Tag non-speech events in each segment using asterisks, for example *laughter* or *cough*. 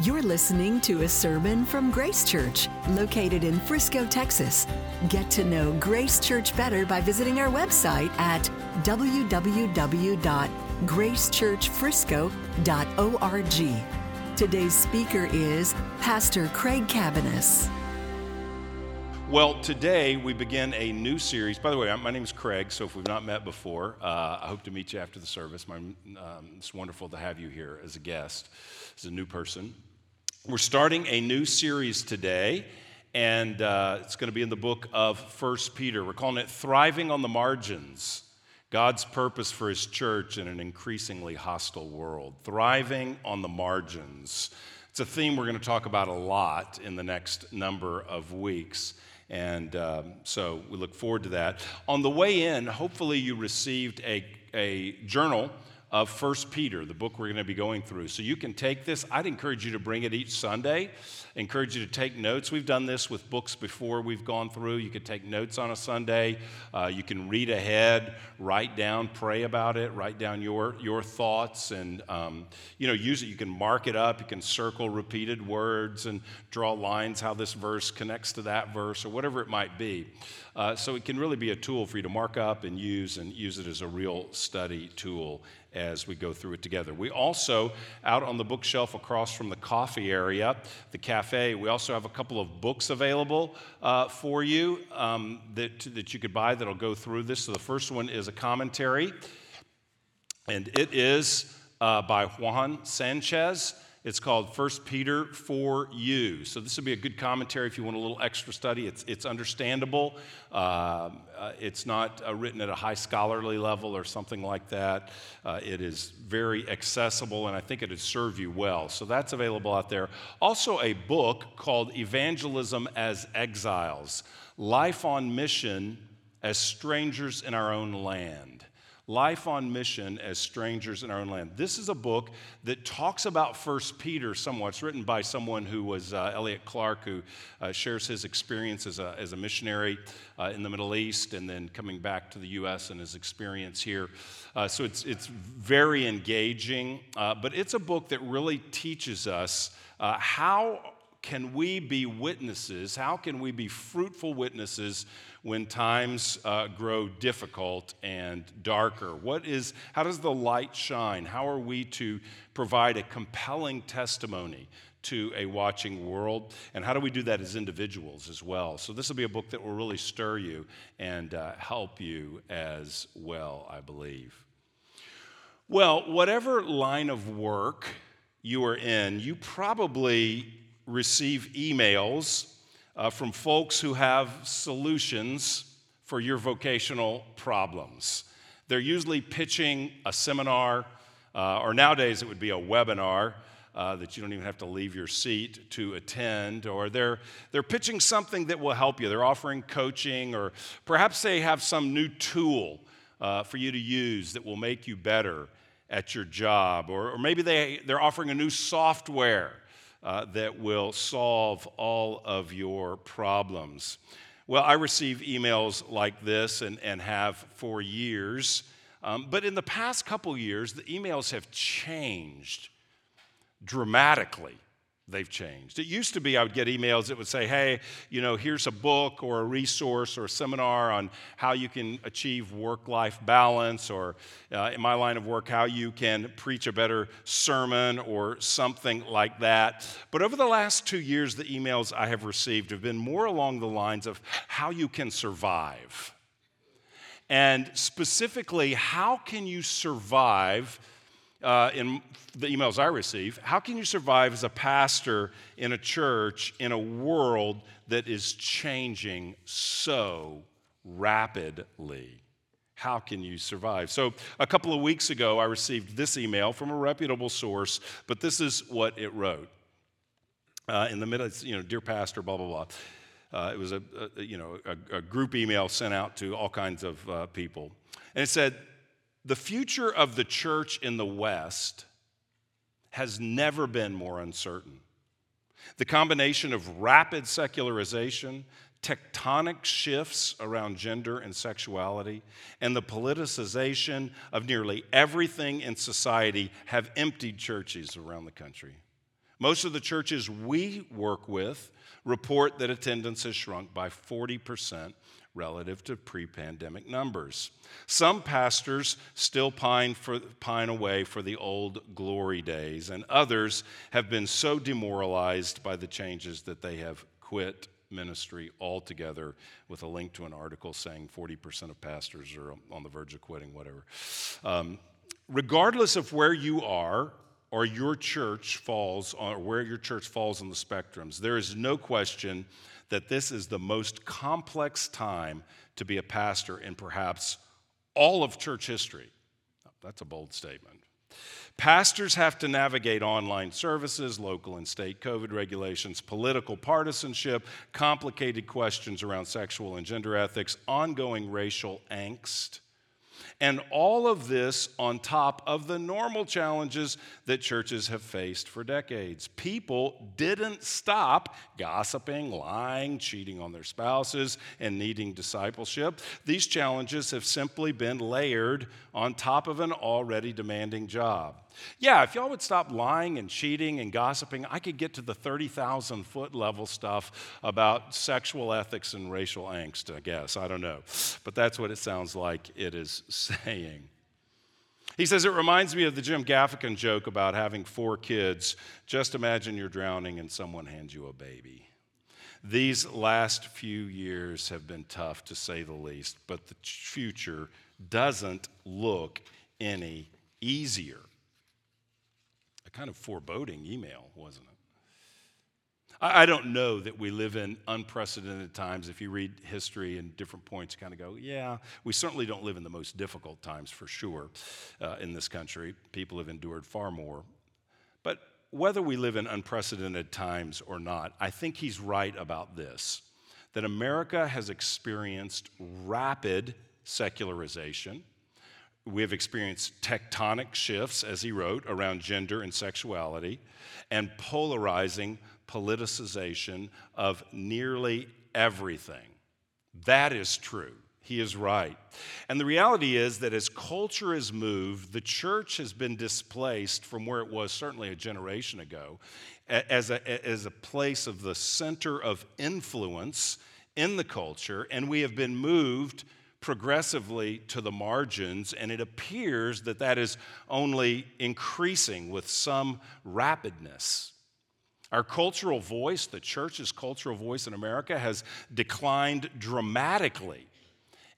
You're listening to a sermon from Grace Church, located in Frisco, Texas. Get to know Grace Church better by visiting our website at www.gracechurchfrisco.org. Today's speaker is Pastor Craig Cabaniss. Well, today we begin a new series. By the way, my name is Craig, so if we've not met before, uh, I hope to meet you after the service. My, um, it's wonderful to have you here as a guest, as a new person. We're starting a new series today, and uh, it's going to be in the book of First Peter. We're calling it Thriving on the Margins God's Purpose for His Church in an Increasingly Hostile World. Thriving on the Margins. It's a theme we're going to talk about a lot in the next number of weeks. And um, so we look forward to that. On the way in, hopefully you received a, a journal of First Peter, the book we're going to be going through. So you can take this. I'd encourage you to bring it each Sunday. encourage you to take notes. We've done this with books before we've gone through. You could take notes on a Sunday. Uh, you can read ahead, write down, pray about it, write down your, your thoughts, and um, you know use it. You can mark it up. You can circle repeated words and draw lines how this verse connects to that verse or whatever it might be. Uh, so it can really be a tool for you to mark up and use and use it as a real study tool as we go through it together. We also, out on the bookshelf across from the coffee area, the cafe, we also have a couple of books available uh, for you um, that, that you could buy that'll go through this. So the first one is a commentary, and it is uh, by Juan Sanchez. It's called First Peter for You. So this would be a good commentary if you want a little extra study. It's, it's understandable. Uh, uh, it's not uh, written at a high scholarly level or something like that. Uh, it is very accessible, and I think it would serve you well. So that's available out there. Also, a book called Evangelism as Exiles Life on Mission as Strangers in Our Own Land. Life on Mission as Strangers in Our Own Land. This is a book that talks about First Peter somewhat. It's written by someone who was uh, Elliot Clark, who uh, shares his experience as a, as a missionary uh, in the Middle East and then coming back to the U.S. and his experience here. Uh, so it's, it's very engaging, uh, but it's a book that really teaches us uh, how can we be witnesses? How can we be fruitful witnesses when times uh, grow difficult and darker? What is, how does the light shine? How are we to provide a compelling testimony to a watching world? And how do we do that as individuals as well? So, this will be a book that will really stir you and uh, help you as well, I believe. Well, whatever line of work you are in, you probably receive emails uh, from folks who have solutions for your vocational problems. They're usually pitching a seminar, uh, or nowadays it would be a webinar. Uh, that you don't even have to leave your seat to attend, or they're, they're pitching something that will help you. They're offering coaching, or perhaps they have some new tool uh, for you to use that will make you better at your job, or, or maybe they, they're offering a new software uh, that will solve all of your problems. Well, I receive emails like this and, and have for years. Um, but in the past couple years, the emails have changed dramatically they've changed. It used to be I would get emails that would say, hey, you know, here's a book or a resource or a seminar on how you can achieve work life balance, or uh, in my line of work, how you can preach a better sermon or something like that. But over the last two years, the emails I have received have been more along the lines of how you can survive. And specifically, how can you survive? Uh, in the emails I receive, how can you survive as a pastor in a church in a world that is changing so rapidly? How can you survive? So, a couple of weeks ago, I received this email from a reputable source, but this is what it wrote. Uh, in the middle, you know, dear pastor, blah, blah, blah. Uh, it was a, a you know, a, a, group email sent out to all kinds of uh, people. And it said, the future of the church in the West has never been more uncertain. The combination of rapid secularization, tectonic shifts around gender and sexuality, and the politicization of nearly everything in society have emptied churches around the country. Most of the churches we work with report that attendance has shrunk by 40% relative to pre pandemic numbers. Some pastors still pine, for, pine away for the old glory days, and others have been so demoralized by the changes that they have quit ministry altogether with a link to an article saying 40% of pastors are on the verge of quitting, whatever. Um, regardless of where you are or your church falls, or where your church falls on the spectrums, there is no question that this is the most complex time to be a pastor in perhaps all of church history. Oh, that's a bold statement. Pastors have to navigate online services, local and state COVID regulations, political partisanship, complicated questions around sexual and gender ethics, ongoing racial angst, and all of this on top of the normal challenges that churches have faced for decades. People didn't stop gossiping, lying, cheating on their spouses, and needing discipleship. These challenges have simply been layered on top of an already demanding job. Yeah, if y'all would stop lying and cheating and gossiping, I could get to the 30,000 foot level stuff about sexual ethics and racial angst, I guess. I don't know. But that's what it sounds like it is *laughs* saying. He says, It reminds me of the Jim Gaffigan joke about having four kids. Just imagine you're drowning and someone hands you a baby. These last few years have been tough to say the least, but the future doesn't look any easier kind of foreboding email, wasn't it? I, don't know that we live in unprecedented times. If you read history and different points, kind of go, yeah, we certainly don't live in the most difficult times for sure uh, in this country. People have endured far more. But whether we live in unprecedented times or not, I think he's right about this that America has experienced rapid secularization we have experienced tectonic shifts, as he wrote, around gender and sexuality, and polarizing politicization of nearly everything. That is true. He is right. And the reality is that as culture has moved, the church has been displaced from where it was certainly a generation ago as a, as a place of the center of influence in the culture, and we have been moved progressively to the margins, and it appears that that is only increasing with some rapidness. Our cultural voice, the church's cultural voice in America, has declined dramatically.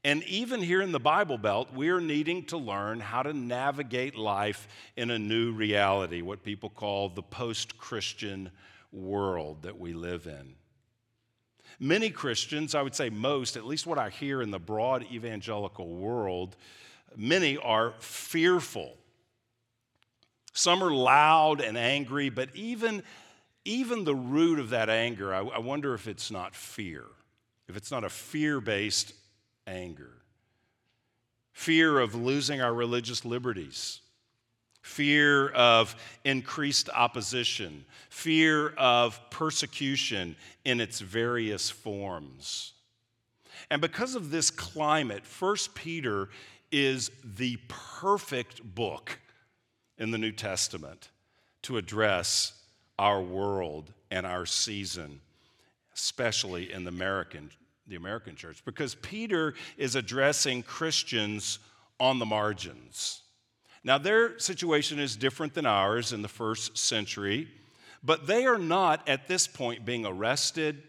And even here in the Bible Belt, we're needing to learn how to navigate life in a new reality, what people call the post Christian world that we live in. Many Christians, I would say most, at least what I hear in the broad evangelical world, many are fearful. Some are loud and angry, but even, even the root of that anger, I, I wonder if it's not fear, if it's not a fear based anger. Fear of losing our religious liberties, fear of increased opposition, fear of persecution in its various forms. And because of this climate, 1 Peter is the perfect book in the New Testament to address our world and our season, especially in the American, the American church, because Peter is addressing Christians on the margins. Now, their situation is different than ours in the first century, but they are not at this point being arrested,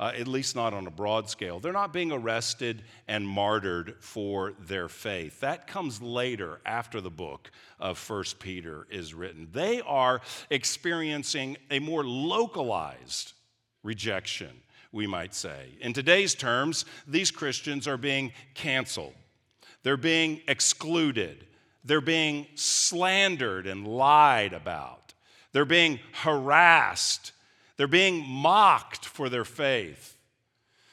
uh, at least not on a broad scale. They're not being arrested and martyred for their faith. That comes later after the book of First Peter is written. They are experiencing a more localized rejection, we might say. In today's terms, these Christians are being canceled, they're being excluded. They're being slandered and lied about. They're being harassed. They're being mocked for their faith.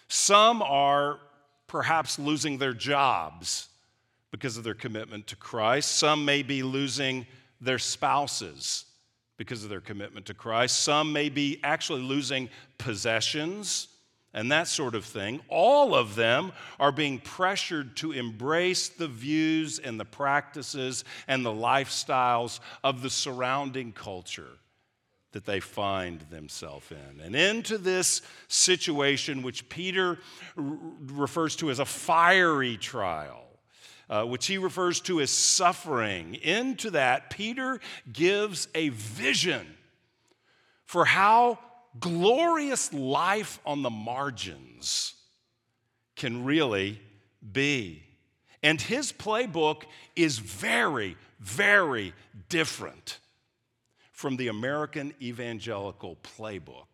Some are perhaps losing their jobs because of their commitment to Christ. Some may be losing their spouses because of their commitment to Christ. Some may be actually losing possessions and that sort of thing, all of them are being pressured to embrace the views and the practices and the lifestyles of the surrounding culture that they find themselves in. And into this situation, which Peter r- refers to as a fiery trial, uh, which he refers to as suffering, into that, Peter gives a vision for how glorious life on the margins can really be. And his playbook is very, very different from the American evangelical playbook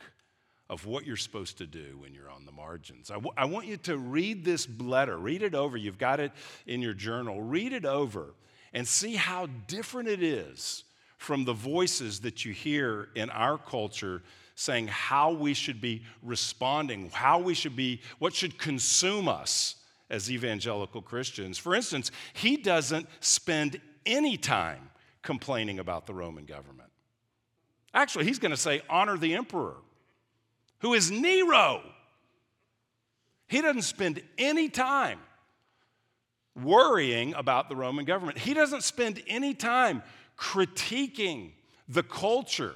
of what you're supposed to do when you're on the margins. I, w- I want you to read this letter, read it over. You've got it in your journal. Read it over and see how different it is from the voices that you hear in our culture saying how we should be responding, how we should be, what should consume us as evangelical Christians. For instance, he doesn't spend any time complaining about the Roman government. Actually, he's going to say, honor the emperor, who is Nero. He doesn't spend any time worrying about the Roman government. He doesn't spend any time critiquing the culture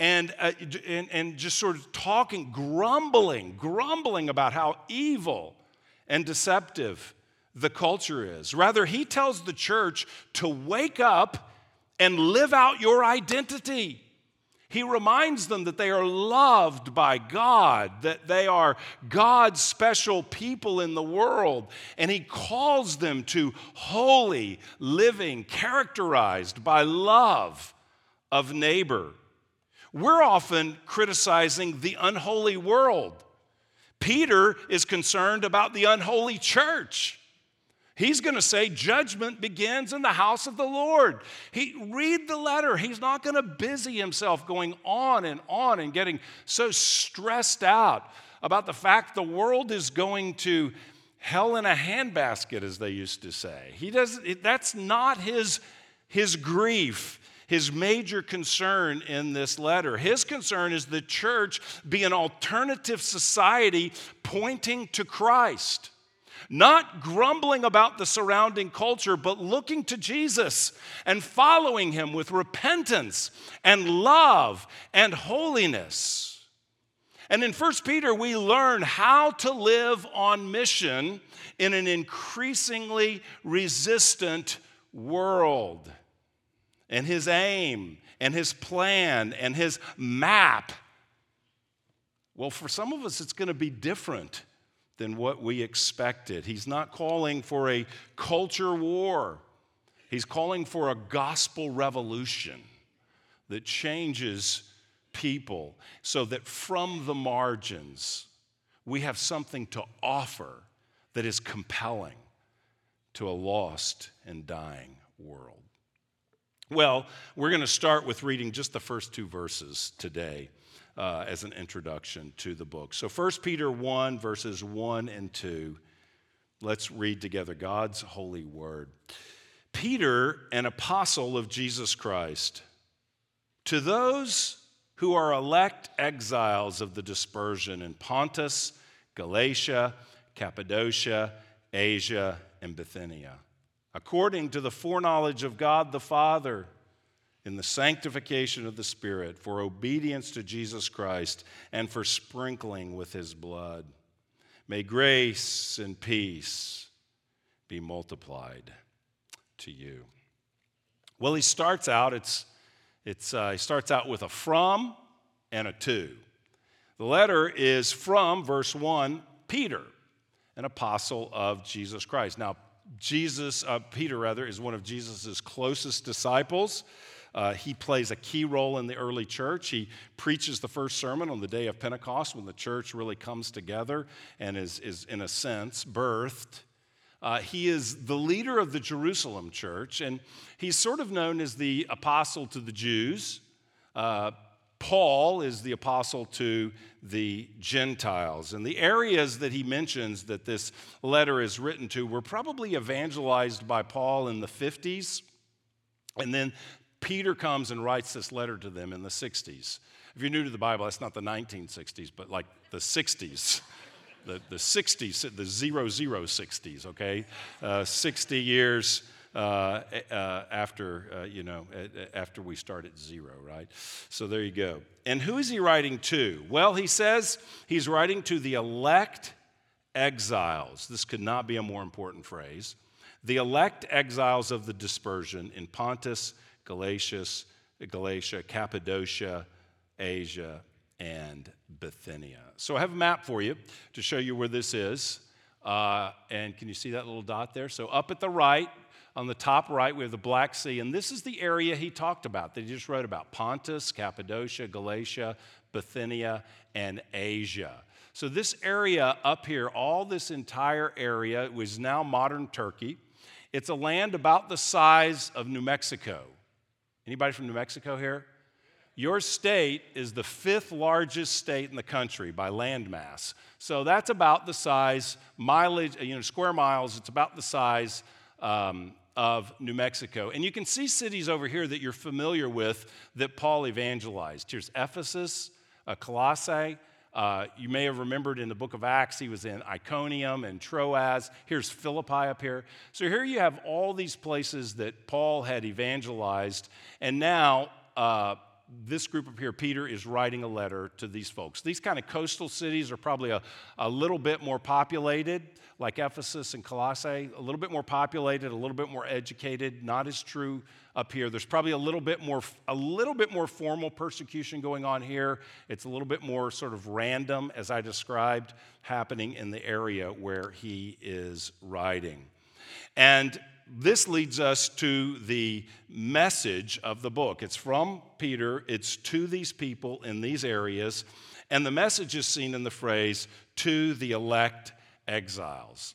and, uh, and, and just sort of talking, grumbling, grumbling about how evil and deceptive the culture is. Rather, he tells the church to wake up and live out your identity. He reminds them that they are loved by God, that they are God's special people in the world, and He calls them to holy living characterized by love of neighbor. We're often criticizing the unholy world. Peter is concerned about the unholy church. He's going to say judgment begins in the house of the Lord. He read the letter. He's not going to busy himself going on and on and getting so stressed out about the fact the world is going to hell in a handbasket as they used to say. He doesn't that's not his his grief. His major concern in this letter. His concern is the church be an alternative society pointing to Christ not grumbling about the surrounding culture, but looking to Jesus and following him with repentance and love and holiness. And in 1 Peter, we learn how to live on mission in an increasingly resistant world. And his aim and his plan and his map. Well, for some of us, it's going to be different than what we expected. He's not calling for a culture war, he's calling for a gospel revolution that changes people so that from the margins, we have something to offer that is compelling to a lost and dying world. Well, we're going to start with reading just the first two verses today uh, as an introduction to the book. So 1 Peter 1, verses 1 and 2. Let's read together God's holy word. Peter, an apostle of Jesus Christ, to those who are elect exiles of the dispersion in Pontus, Galatia, Cappadocia, Asia, and Bithynia, according to the foreknowledge of God the Father in the sanctification of the Spirit, for obedience to Jesus Christ, and for sprinkling with his blood. May grace and peace be multiplied to you. Well, he starts out, it's, it's, uh, he starts out with a from and a to. The letter is from, verse 1, Peter, an apostle of Jesus Christ. Now, Jesus, uh, Peter rather, is one of Jesus' closest disciples. Uh, he plays a key role in the early church. He preaches the first sermon on the day of Pentecost when the church really comes together and is, is in a sense, birthed. Uh, he is the leader of the Jerusalem church, and he's sort of known as the apostle to the Jews. Uh, Paul is the apostle to the Gentiles. And the areas that he mentions that this letter is written to were probably evangelized by Paul in the 50s. And then Peter comes and writes this letter to them in the 60s. If you're new to the Bible, that's not the 1960s, but like the 60s. *laughs* The, the 60s, the zero zero 60s, okay? Uh, 60 years after, uh, you know, after we start at zero, right? So there you go. And who is he writing to? Well, he says he's writing to the elect exiles. This could not be a more important phrase. The elect exiles of the dispersion in Pontus, Galatia, Galatia, Cappadocia, Asia, and Bithynia. So I have a map for you to show you where this is. Uh, and can you see that little dot there? So up at the right, on the top right, we have the Black Sea, and this is the area he talked about that he just wrote about Pontus, Cappadocia, Galatia, Bithynia, and Asia. So, this area up here, all this entire area, was now modern Turkey. It's a land about the size of New Mexico. Anybody from New Mexico here? Your state is the fifth largest state in the country by landmass. So that's about the size, mileage, you know, square miles, it's about the size um, of New Mexico. And you can see cities over here that you're familiar with that Paul evangelized. Here's Ephesus, uh, Colossae. Uh, you may have remembered in the book of Acts, he was in Iconium and Troas. Here's Philippi up here. So here you have all these places that Paul had evangelized. And now, uh, this group up here, Peter is writing a letter to these folks. These kind of coastal cities are probably a, a little bit more populated, like Ephesus and Colossae, a little bit more populated, a little bit more educated. Not as true up here. There's probably a little bit more, a little bit more formal persecution going on here. It's a little bit more sort of random, as I described, happening in the area where he is writing. And this leads us to the message of the book. It's from Peter, it's to these people in these areas, and the message is seen in the phrase, to the elect exiles.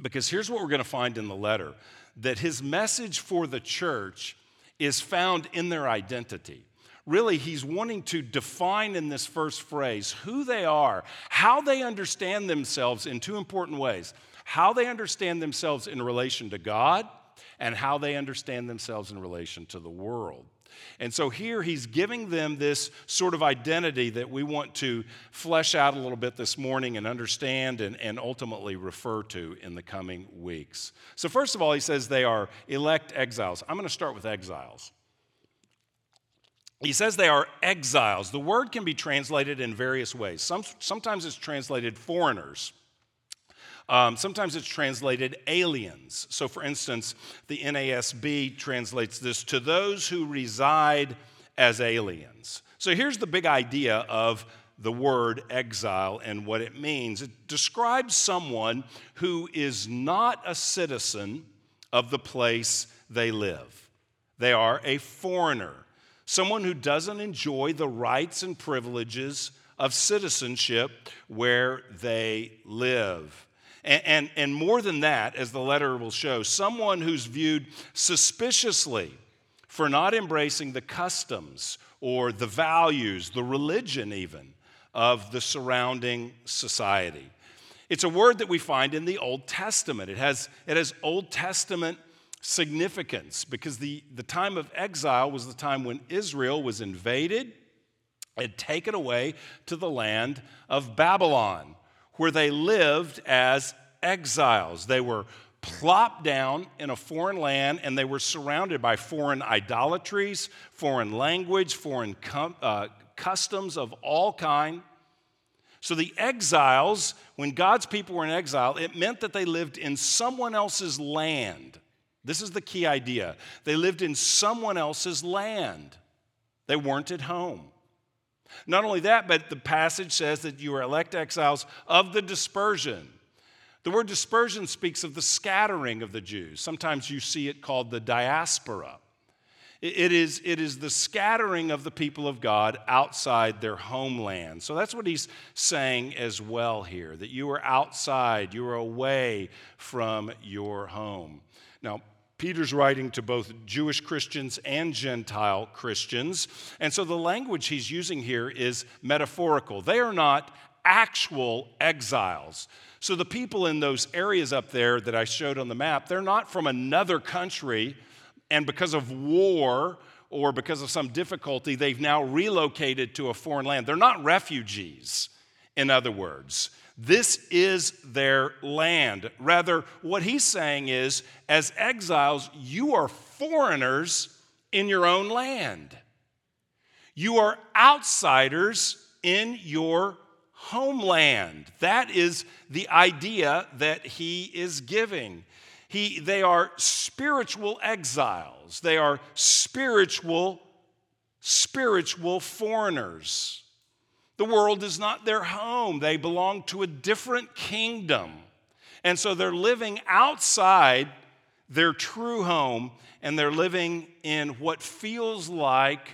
Because here's what we're going to find in the letter that his message for the church is found in their identity. Really, he's wanting to define in this first phrase who they are, how they understand themselves in two important ways how they understand themselves in relation to God and how they understand themselves in relation to the world. And so here he's giving them this sort of identity that we want to flesh out a little bit this morning and understand and, and ultimately refer to in the coming weeks. So, first of all, he says they are elect exiles. I'm going to start with exiles. He says they are exiles. The word can be translated in various ways. Some, sometimes it's translated foreigners. Um, sometimes it's translated aliens. So, for instance, the NASB translates this to those who reside as aliens. So, here's the big idea of the word exile and what it means it describes someone who is not a citizen of the place they live, they are a foreigner, someone who doesn't enjoy the rights and privileges of citizenship where they live. And, and, and more than that, as the letter will show, someone who's viewed suspiciously for not embracing the customs or the values, the religion even, of the surrounding society. It's a word that we find in the Old Testament. It has, it has Old Testament significance because the, the time of exile was the time when Israel was invaded and taken away to the land of Babylon where they lived as exiles. They were plopped down in a foreign land and they were surrounded by foreign idolatries, foreign language, foreign com- uh, customs of all kind. So the exiles, when God's people were in exile, it meant that they lived in someone else's land. This is the key idea. They lived in someone else's land. They weren't at home. Not only that, but the passage says that you are elect exiles of the dispersion. The word dispersion speaks of the scattering of the Jews. Sometimes you see it called the diaspora. It is, it is the scattering of the people of God outside their homeland. So that's what he's saying as well here that you are outside, you are away from your home. Now, Peter's writing to both Jewish Christians and Gentile Christians. And so the language he's using here is metaphorical. They are not actual exiles. So the people in those areas up there that I showed on the map, they're not from another country, and because of war or because of some difficulty, they've now relocated to a foreign land. They're not refugees, in other words. This is their land. Rather, what he's saying is, as exiles, you are foreigners in your own land. You are outsiders in your homeland. That is the idea that he is giving. He, they are spiritual exiles. They are spiritual, spiritual foreigners. The world is not their home. They belong to a different kingdom. And so they're living outside their true home and they're living in what feels like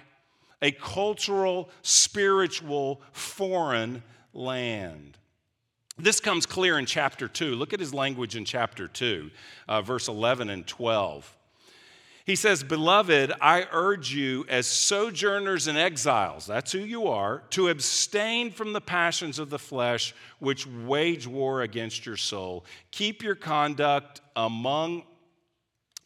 a cultural, spiritual, foreign land. This comes clear in chapter 2. Look at his language in chapter 2, uh, verse 11 and 12. He says, Beloved, I urge you as sojourners and exiles, that's who you are, to abstain from the passions of the flesh which wage war against your soul. Keep your conduct among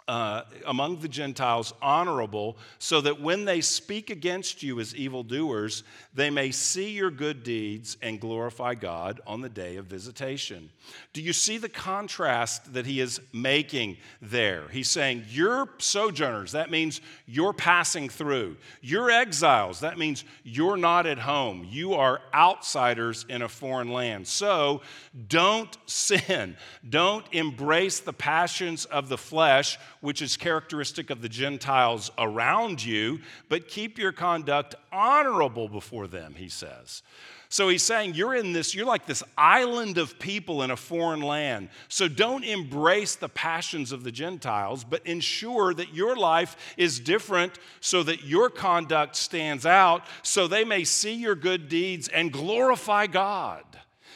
uh, among the Gentiles honorable, so that when they speak against you as evildoers, they may see your good deeds and glorify God on the day of visitation. Do you see the contrast that he is making there? He's saying, You're sojourners, that means you're passing through. You're exiles, that means you're not at home. You are outsiders in a foreign land. So don't *laughs* sin, don't embrace the passions of the flesh which is characteristic of the Gentiles around you, but keep your conduct honorable before them, he says. So he's saying you're in this, you're like this island of people in a foreign land. So don't embrace the passions of the Gentiles, but ensure that your life is different so that your conduct stands out, so they may see your good deeds and glorify God.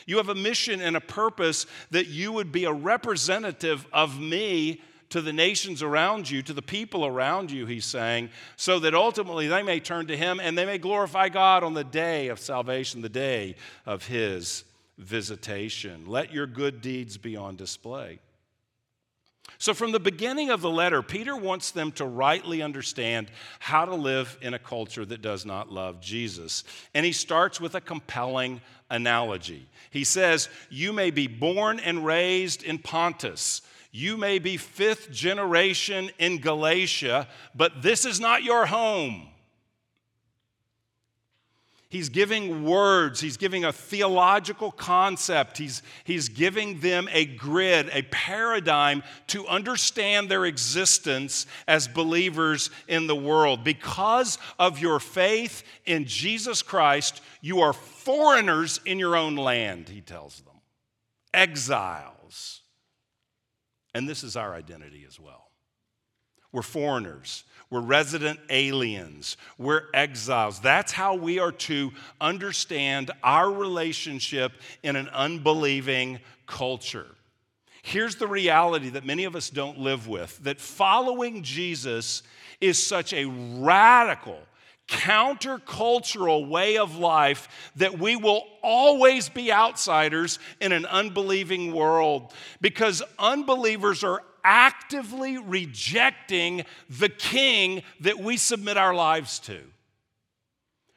You have a mission and a purpose that you would be a representative of me to the nations around you, to the people around you, he's saying, so that ultimately they may turn to him and they may glorify God on the day of salvation, the day of his visitation. Let your good deeds be on display. So, from the beginning of the letter, Peter wants them to rightly understand how to live in a culture that does not love Jesus. And he starts with a compelling analogy. He says, You may be born and raised in Pontus you may be fifth generation in Galatia, but this is not your home. He's giving words, he's giving a theological concept, he's, he's giving them a grid, a paradigm to understand their existence as believers in the world. Because of your faith in Jesus Christ, you are foreigners in your own land, he tells them, exiles. And this is our identity as well. We're foreigners. We're resident aliens. We're exiles. That's how we are to understand our relationship in an unbelieving culture. Here's the reality that many of us don't live with that following Jesus is such a radical, countercultural way of life that we will always be outsiders in an unbelieving world because unbelievers are actively rejecting the king that we submit our lives to.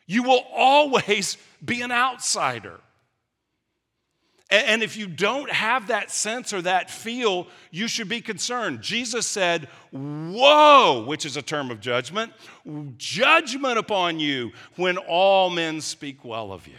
You will always be an outsider. And if you don't have that sense or that feel, you should be concerned. Jesus said, Woe, which is a term of judgment, judgment upon you when all men speak well of you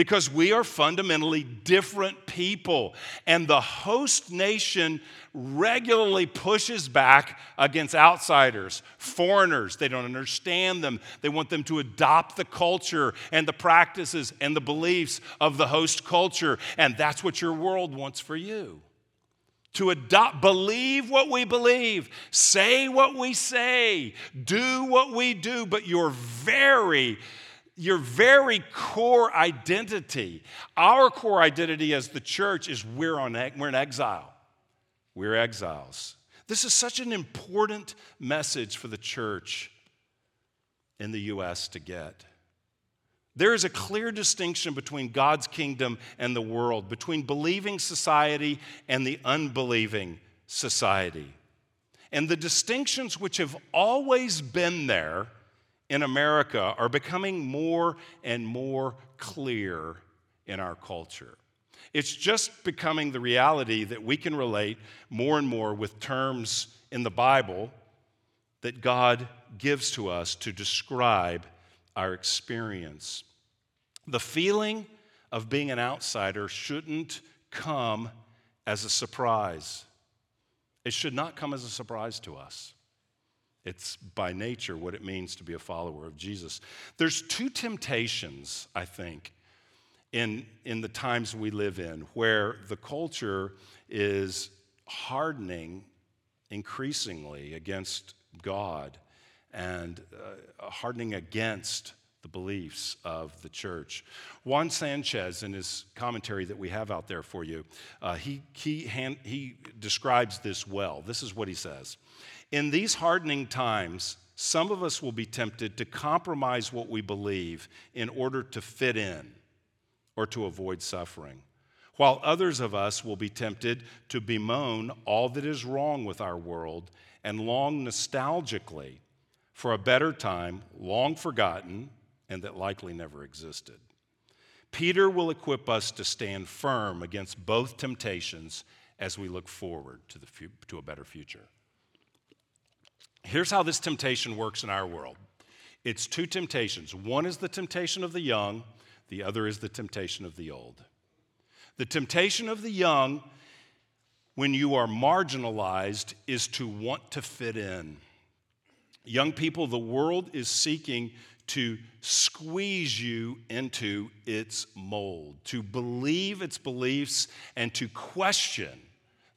because we are fundamentally different people. And the host nation regularly pushes back against outsiders, foreigners. They don't understand them. They want them to adopt the culture and the practices and the beliefs of the host culture. And that's what your world wants for you to adopt, believe what we believe, say what we say, do what we do, but you're very your very core identity, our core identity as the church is we're, on, we're in exile. We're exiles. This is such an important message for the church in the U.S. to get. There is a clear distinction between God's kingdom and the world, between believing society and the unbelieving society. And the distinctions which have always been there in America are becoming more and more clear in our culture. It's just becoming the reality that we can relate more and more with terms in the Bible that God gives to us to describe our experience. The feeling of being an outsider shouldn't come as a surprise. It should not come as a surprise to us. It's by nature what it means to be a follower of Jesus. There's two temptations, I think, in, in the times we live in where the culture is hardening increasingly against God and uh, hardening against the beliefs of the church. Juan Sanchez, in his commentary that we have out there for you, uh, he, he, hand, he describes this well. This is what he says In these hardening times, some of us will be tempted to compromise what we believe in order to fit in or to avoid suffering, while others of us will be tempted to bemoan all that is wrong with our world and long nostalgically for a better time long forgotten and that likely never existed. Peter will equip us to stand firm against both temptations as we look forward to, the, to a better future. Here's how this temptation works in our world it's two temptations. One is the temptation of the young, the other is the temptation of the old. The temptation of the young, when you are marginalized, is to want to fit in. Young people, the world is seeking to squeeze you into its mold, to believe its beliefs and to question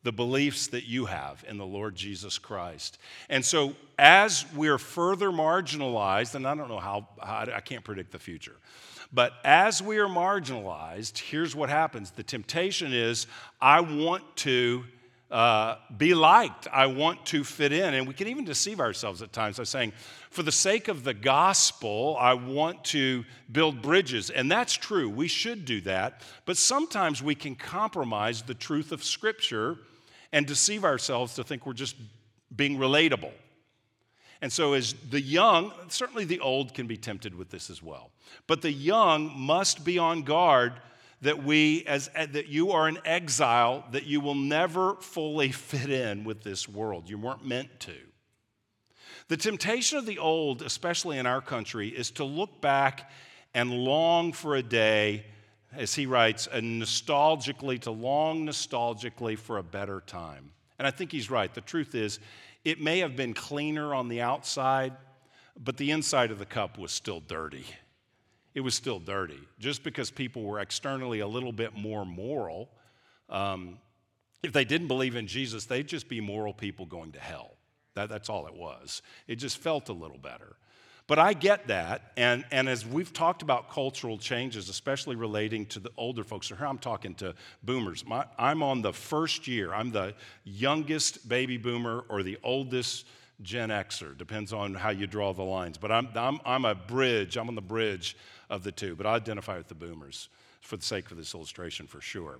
the beliefs that you have in the Lord Jesus Christ. And so, as we're further marginalized, and I don't know how, how I can't predict the future, but as we are marginalized, here's what happens the temptation is I want to uh, be liked. I want to fit in. And we can even deceive ourselves at times by saying, for the sake of the gospel, I want to build bridges. And that's true. We should do that. But sometimes we can compromise the truth of Scripture and deceive ourselves to think we're just being relatable. And so, as the young, certainly the old can be tempted with this as well. But the young must be on guard that we as that you are an exile that you will never fully *laughs* fit in with this world you weren't meant to the temptation of the old especially in our country is to look back and long for a day as he writes and nostalgically to long nostalgically for a better time and i think he's right the truth is it may have been cleaner on the outside but the inside of the cup was still dirty it was still dirty. Just because people were externally a little bit more moral, um, if they didn't believe in Jesus, they'd just be moral people going to hell. That, that's all it was. It just felt a little better. But I get that, and, and as we've talked about cultural changes, especially relating to the older folks, here I'm talking to boomers. My, I'm on the first year, I'm the youngest baby boomer or the oldest Gen Xer, depends on how you draw the lines. But I'm, I'm, I'm a bridge, I'm on the bridge of the two, but I identify with the boomers for the sake of this illustration for sure.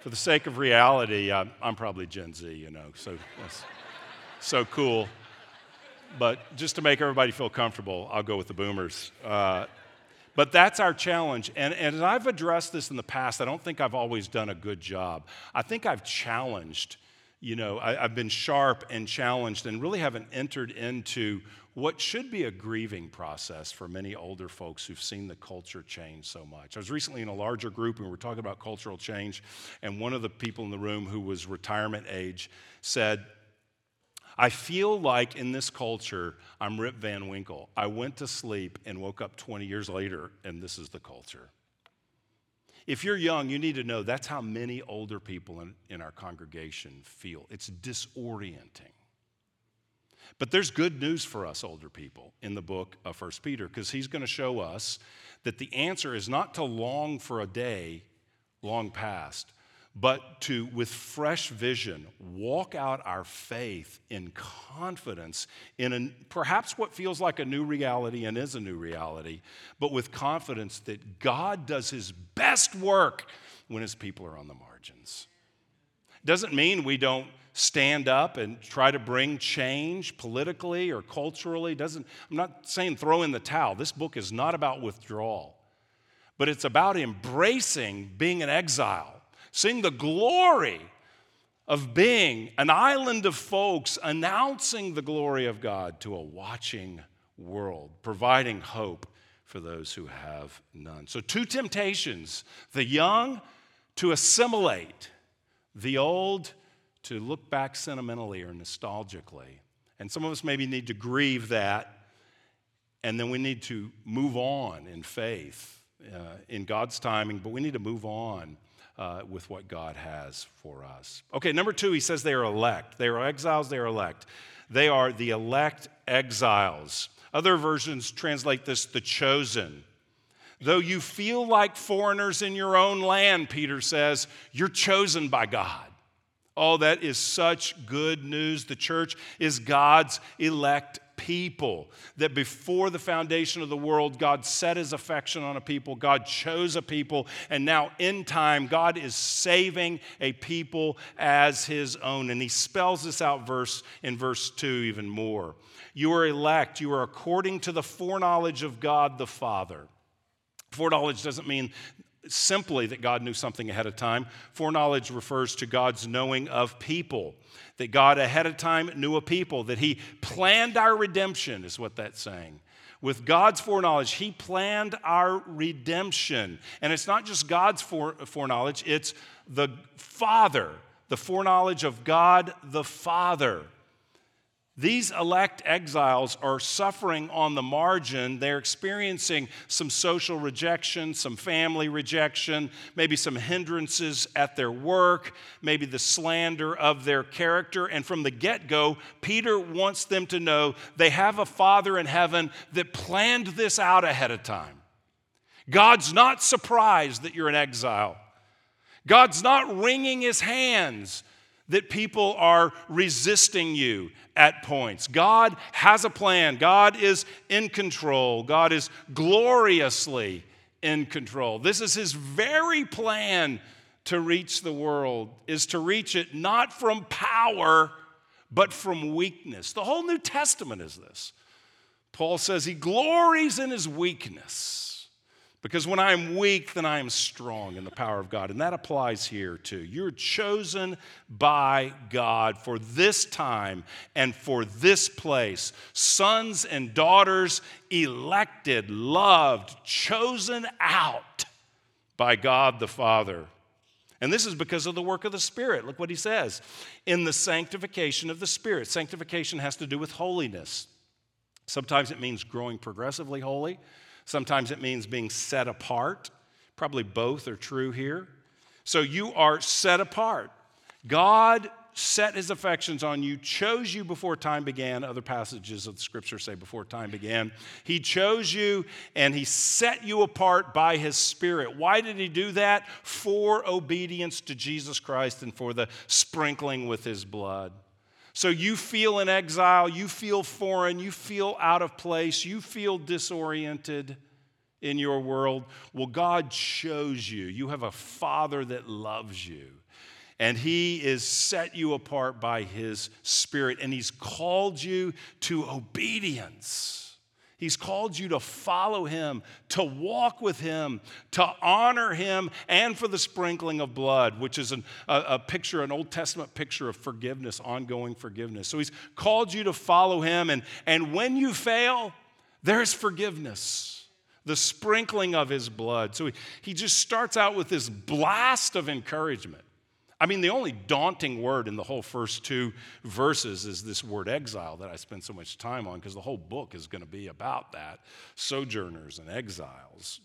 For the sake of reality, I'm, I'm probably Gen Z, you know, so that's so cool. But just to make everybody feel comfortable, I'll go with the boomers. Uh, but that's our challenge. And, and I've addressed this in the past. I don't think I've always done a good job. I think I've challenged, you know, I, have been sharp and challenged and really haven't entered into what should be a grieving process for many older folks who've seen the culture change so much. I was recently in a larger group and we were talking about cultural change, and one of the people in the room who was retirement age said, I feel like in this culture, I'm Rip Van Winkle. I went to sleep and woke up 20 years later, and this is the culture. If you're young, you need to know that's how many older people in, in our congregation feel. It's disorienting. But there's good news for us older people in the book of First Peter because he's going to show us that the answer is not to long for a day long past, but to, with fresh vision, walk out our faith in confidence in a, perhaps what feels like a new reality and is a new reality, but with confidence that God does his best work when his people are on the margins. Doesn't mean we don't stand up and try to bring change politically or culturally. Doesn't, I'm not saying throw in the towel. This book is not about withdrawal. but it's about embracing being an exile, seeing the glory of being an island of folks announcing the glory of God to a watching world, providing hope for those who have none. So, two temptations the young to assimilate, the old to look back sentimentally or nostalgically. And some of us maybe need to grieve that, and then we need to move on in faith uh, in God's timing, but we need to move on uh, with what God has for us. Okay, number two, he says they are elect. They are exiles, they are elect. They are the elect exiles. Other versions translate this the chosen. Though you feel like foreigners in your own land, Peter says, you're chosen by God. Oh, that is such good news. The church is God's elect people. That before the foundation of the world, God set his affection on a people, God chose a people, and now in time, God is saving a people as his own. And he spells this out verse in verse 2 even more. You are elect, you are according to the foreknowledge of God the Father. Foreknowledge doesn't mean simply that God knew something ahead of time. Foreknowledge refers to God's knowing of people, that God ahead of time knew a people, that He planned our redemption, is what that's saying. With God's foreknowledge, He planned our redemption. And it's not just God's foreknowledge, it's the Father, the foreknowledge of God the Father. These elect exiles are suffering on the margin. They're experiencing some social rejection, some family rejection, maybe some hindrances at their work, maybe the slander of their character. And from the get go, Peter wants them to know they have a Father in heaven that planned this out ahead of time. God's not surprised that you're in exile. God's not wringing his hands that people are resisting you at points. God has a plan. God is in control. God is gloriously in control. This is his very plan to reach the world is to reach it not from power but from weakness. The whole New Testament is this. Paul says he glories in his weakness. Because when I am weak, then I am strong in the power of God. And that applies here too. You're chosen by God for this time and for this place. Sons and daughters, elected, loved, chosen out by God the Father. And this is because of the work of the Spirit. Look what he says in the sanctification of the Spirit. Sanctification has to do with holiness. Sometimes it means growing progressively holy. Sometimes it means being set apart. Probably both are true here. So you are set apart. God set his affections on you, chose you before time began. Other passages of the scripture say before time began. He chose you and he set you apart by his spirit. Why did he do that? For obedience to Jesus Christ and for the sprinkling with his blood. So you feel in exile, you feel foreign, you feel out of place, you feel disoriented in your world. Well, God chose you. You have a Father that loves you. And he is set you apart by his spirit, and he's called you to obedience. He's called you to follow him, to walk with him, to honor him, and for the sprinkling of blood, which is an, a, a, picture, an Old Testament picture of forgiveness, ongoing forgiveness. So he's called you to follow him, and, and when you fail, there's forgiveness, the sprinkling of his blood. So he, he just starts out with this blast of encouragement. I mean, the only daunting word in the whole first two verses is this word exile that I spend so much time on because the whole book is going to be about that sojourners and exiles.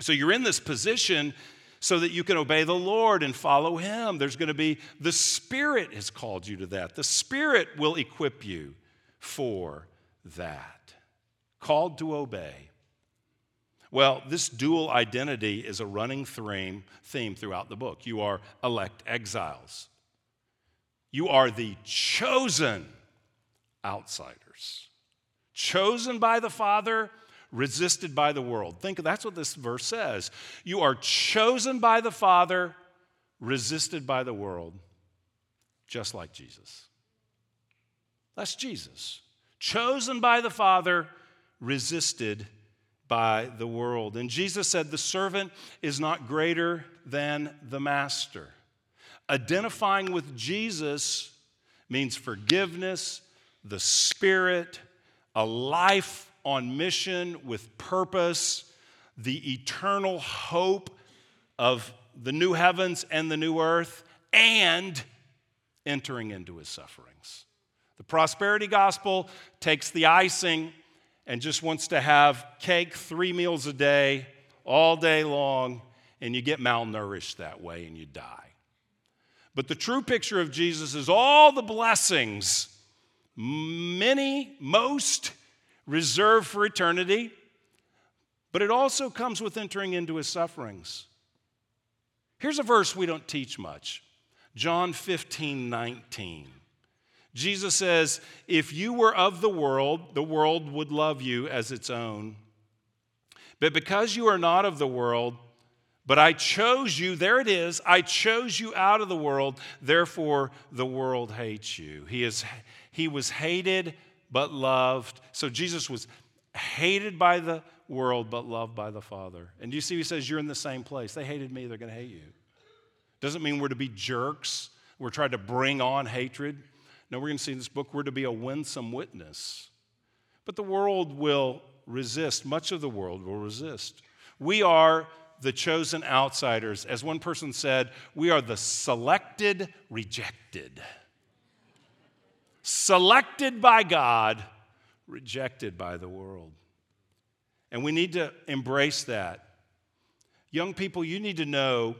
So you're in this position so that you can obey the Lord and follow Him. There's going to be, the Spirit has called you to that. The Spirit will equip you for that. Called to obey. Well, this dual identity is a running theme, theme throughout the book. You are elect exiles, you are the chosen outsiders, chosen by the Father, resisted by the world. Think of that's what this verse says. You are chosen by the Father, resisted by the world, just like Jesus. That's Jesus. Chosen by the Father, resisted by the world. And Jesus said, The servant is not greater than the master. Identifying with Jesus means forgiveness, the Spirit, a life on mission with purpose, the eternal hope of the new heavens and the new earth, and entering into his sufferings. The prosperity gospel takes the icing and just wants to have cake three meals a day, all day long, and you get malnourished that way and you die. But the true picture of Jesus is all the blessings, many, most reserved for eternity, but it also comes with entering into his sufferings. Here's a verse we don't teach much John 15, 19. Jesus says, If you were of the world, the world would love you as its own. But because you are not of the world, but I chose you, there it is, I chose you out of the world, therefore the world hates you. He, is, he was hated but loved. So Jesus was hated by the world but loved by the Father. And you see, he says, You're in the same place. They hated me, they're going to hate you. Doesn't mean we're to be jerks. We're trying to bring on hatred. No, we're going to see in this book, we're to be a winsome witness. But the world will resist, much of the world will resist. We are the chosen outsiders. As one person said, we are the selected rejected. Selected by God, rejected by the world. And we need to embrace that. Young people, you need to know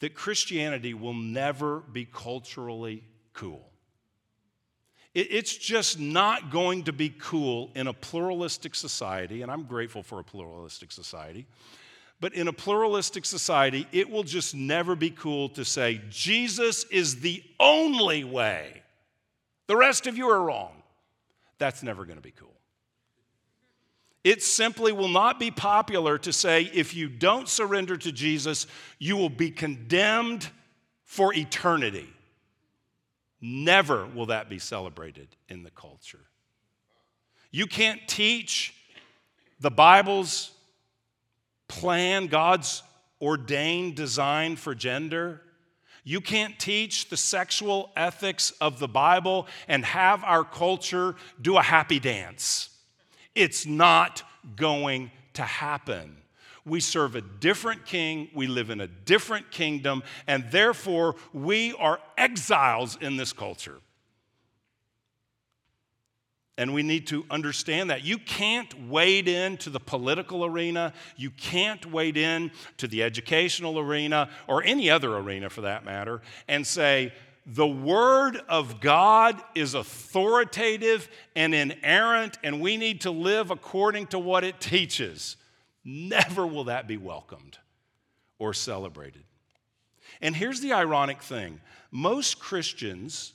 that Christianity will never be culturally cool. It's just not going to be cool in a pluralistic society, and I'm grateful for a pluralistic society. But in a pluralistic society, it will just never be cool to say, Jesus is the only way. The rest of you are wrong. That's never going to be cool. It simply will not be popular to say, if you don't surrender to Jesus, you will be condemned for eternity. Never will that be celebrated in the culture. You can't teach the Bible's plan, God's ordained design for gender. You can't teach the sexual ethics of the Bible and have our culture do a happy dance. It's not going to happen. We serve a different king, we live in a different kingdom, and therefore we are exiles in this culture. And we need to understand that. You can't wade into the political arena, you can't wade in to the educational arena, or any other arena for that matter, and say, the Word of God is authoritative and inerrant, and we need to live according to what it teaches. Never will that be welcomed or celebrated. And here's the ironic thing most Christians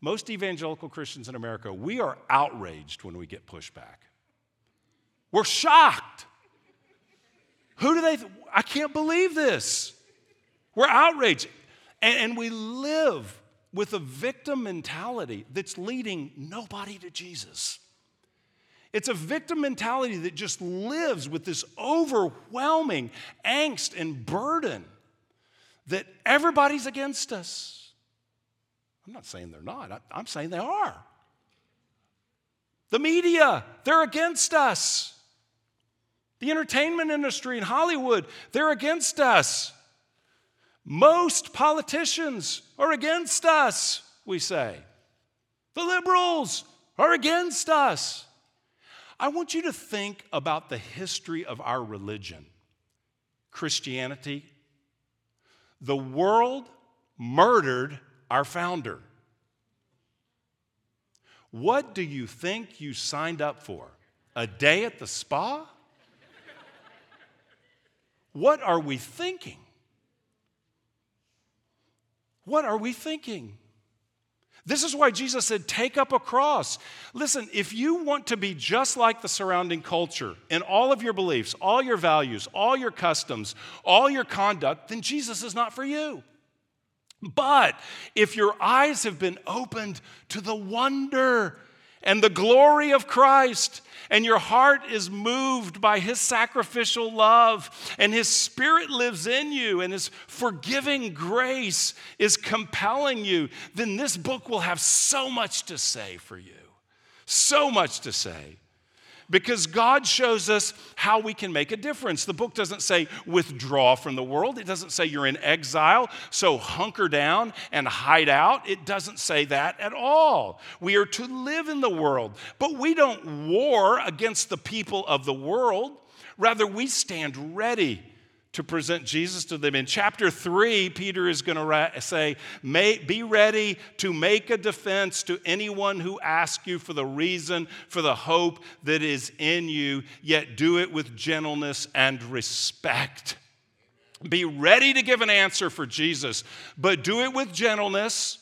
most evangelical Christians in America, we are outraged when we get pushback. We're shocked. Who do they, th- I can't believe this. We're outraged. And, and we live with a victim mentality that's leading nobody to Jesus. It's a victim mentality that just lives with this overwhelming angst and burden that everybody's against us. I'm not saying they're not, I, am saying they are. The media, they're against us. The entertainment industry in Hollywood, they're against us. Most politicians are against us, we say. The liberals are against us. I want you to think about the history of our religion, Christianity. The world murdered our founder. What do you think you signed up for? A day at the spa? What are we thinking? What are we thinking? This is why Jesus said, Take up a cross. Listen, if you want to be just like the surrounding culture in all of your beliefs, all your values, all your customs, all your conduct, then Jesus is not for you. But if your eyes have been opened to the wonder and the glory of Christ, and your heart is moved by his sacrificial love, and his spirit lives in you, and his forgiving grace is compelling you, then this book will have so much to say for you. So much to say because God shows us how we can make a difference. The book doesn't say withdraw from the world, it doesn't say you're in exile, so hunker down and hide out. It doesn't say that at all. We are to live in the world, but we don't war against the people of the world. Rather, we stand ready to present Jesus to them. In chapter 3, Peter is going to say, Be ready to make a defense to anyone who asks you for the reason for the hope that is in you, yet do it with gentleness and respect. Be ready to give an answer for Jesus, but do it with gentleness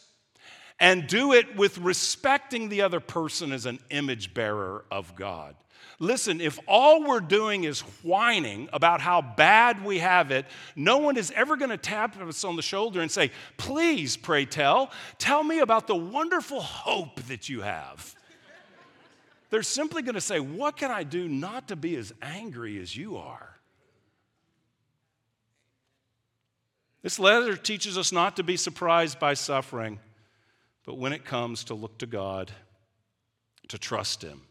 and do it with respecting the other person as an image bearer of God. Listen, if all we're doing is whining about how bad we have it, no one is ever going to tap us on the shoulder and say, Please, pray tell, tell me about the wonderful hope that you have. They're simply going to say, What can I do not to be as angry as you are? This letter teaches us not to be surprised by suffering, but when it comes to look to God, to trust Him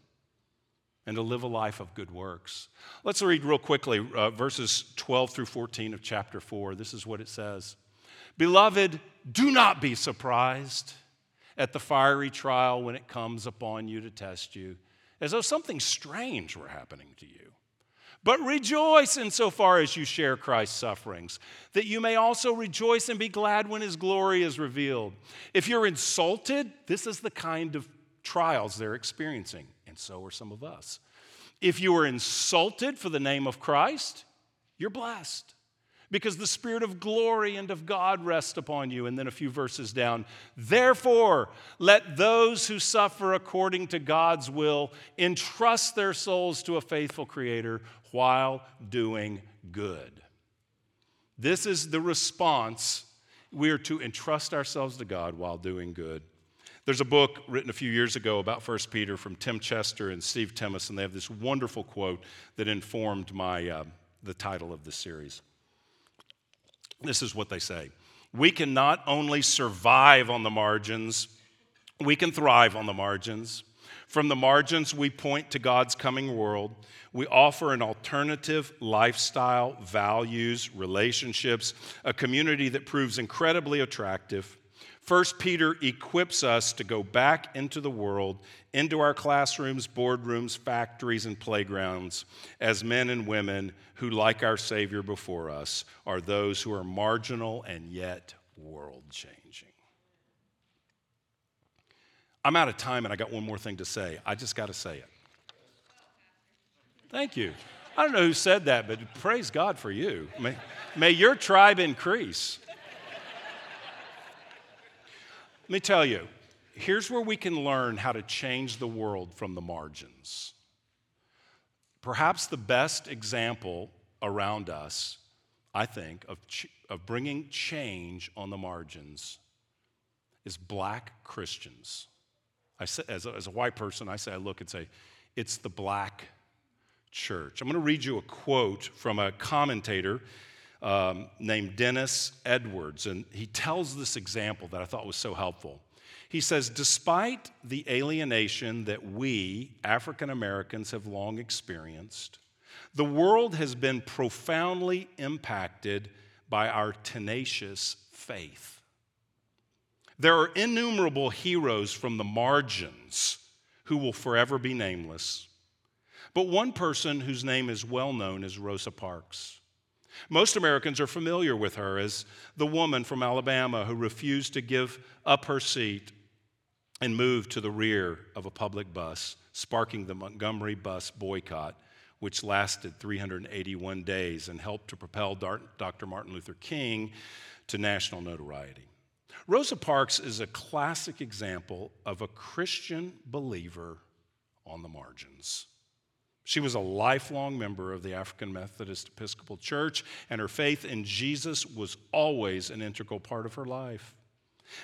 and to live a life of good works. Let's read real quickly uh, verses 12 through 14 of chapter 4. This is what it says Beloved, do not be surprised at the fiery trial when it comes upon you to test you, as though something strange were happening to you. But rejoice insofar as you share Christ's sufferings, that you may also rejoice and be glad when his glory is revealed. If you're insulted, this is the kind of trials they're experiencing and so are some of us. If you are insulted for the name of Christ, you're blessed because the Spirit of glory and of God rests upon you. And then a few verses down, therefore, let those who suffer according to God's will entrust their souls to a faithful Creator while doing good. This is the response. We are to entrust ourselves to God while doing good. There's a book written a few years ago about 1 Peter from Tim Chester and Steve Timmis, and they have this wonderful quote that informed my, uh, the title of this series. This is what they say We can not only survive on the margins, we can thrive on the margins. From the margins, we point to God's coming world. We offer an alternative lifestyle, values, relationships, a community that proves incredibly attractive. First Peter equips us to go back into the world, into our classrooms, boardrooms, factories, and playgrounds as men and women who, like our Savior before us, are those who are marginal and yet world changing. I'm out of time and I got one more thing to say. I just got to say it. Thank you. I don't know who said that, but praise God for you. May, may your tribe increase. Let me tell you, here's where we can learn how to change the world from the margins. Perhaps the best example around us, I think, of, ch- of bringing change on the margins is black Christians. I say, as, a, as a white person, I say, I look and say, it's the black church. I'm going to read you a quote from a commentator um, named Dennis Edwards, and he tells this example that I thought was so helpful. He says, Despite the alienation that we, African Americans, have long experienced, the world has been profoundly impacted by our tenacious faith. There are innumerable heroes from the margins who will forever be nameless. But one person whose name is well known is Rosa Parks. Most Americans are familiar with her as the woman from Alabama who refused to give up her seat and moved to the rear of a public bus, sparking the Montgomery bus boycott, which lasted 381 days and helped to propel Dr. Martin Luther King to national notoriety. Rosa Parks is a classic example of a Christian believer on the margins. She was a lifelong member of the African Methodist Episcopal Church, and her faith in Jesus was always an integral part of her life.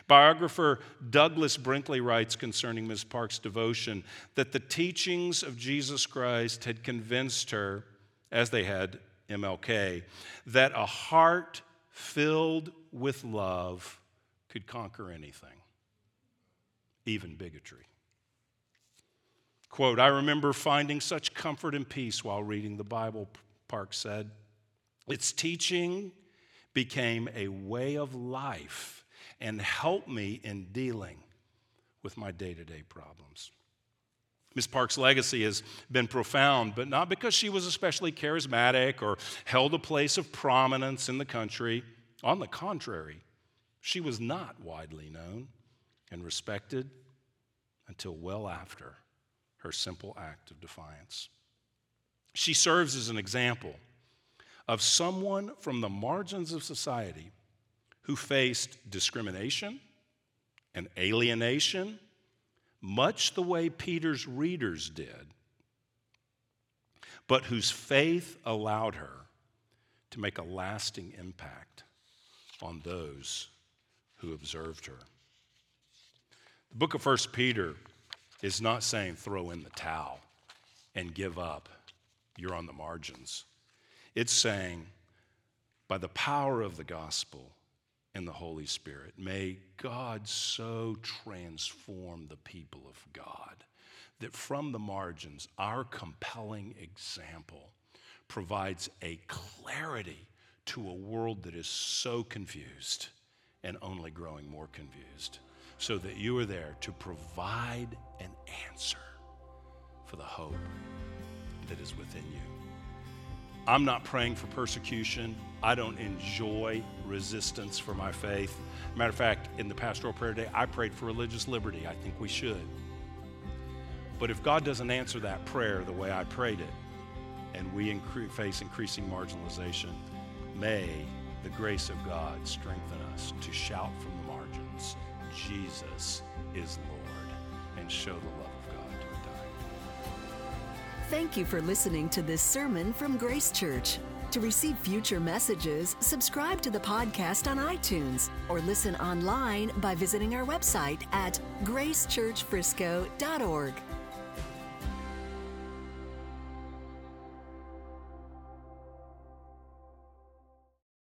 Biographer Douglas Brinkley writes concerning Ms. Park's devotion that the teachings of Jesus Christ had convinced her, as they had MLK, that a heart filled with love could conquer anything, even bigotry. Quote, I remember finding such comfort and peace while reading the Bible, Park said. Its teaching became a way of life and helped me in dealing with my day to day problems. Miss Park's legacy has been profound, but not because she was especially charismatic or held a place of prominence in the country. On the contrary, she was not widely known and respected until well after her simple act of defiance. She serves as an example of someone from the margins of society who faced discrimination and alienation, much the way Peter's readers did, but whose faith allowed her to make a lasting impact on those who observed her. The book of 1 Peter is not saying throw in the towel and give up. You're on the margins. It's saying, by the power of the gospel and the Holy Spirit, may God so transform the people of God that from the margins, our compelling example provides a clarity to a world that is so confused and only growing more confused, so that you are there to provide an answer for the hope that is within you. I'm not praying for persecution. I don't enjoy resistance for my faith. Matter of fact, in the pastoral prayer day, I prayed for religious liberty. I think we should. But if God doesn't answer that prayer the way I prayed it, and we incre- face increasing marginalization, may the grace of God strengthen us to shout from Jesus is Lord and show the love of God to the dying. Thank you for listening to this sermon from Grace Church. To receive future messages, subscribe to the podcast on iTunes or listen online by visiting our website at gracechurchfrisco.org.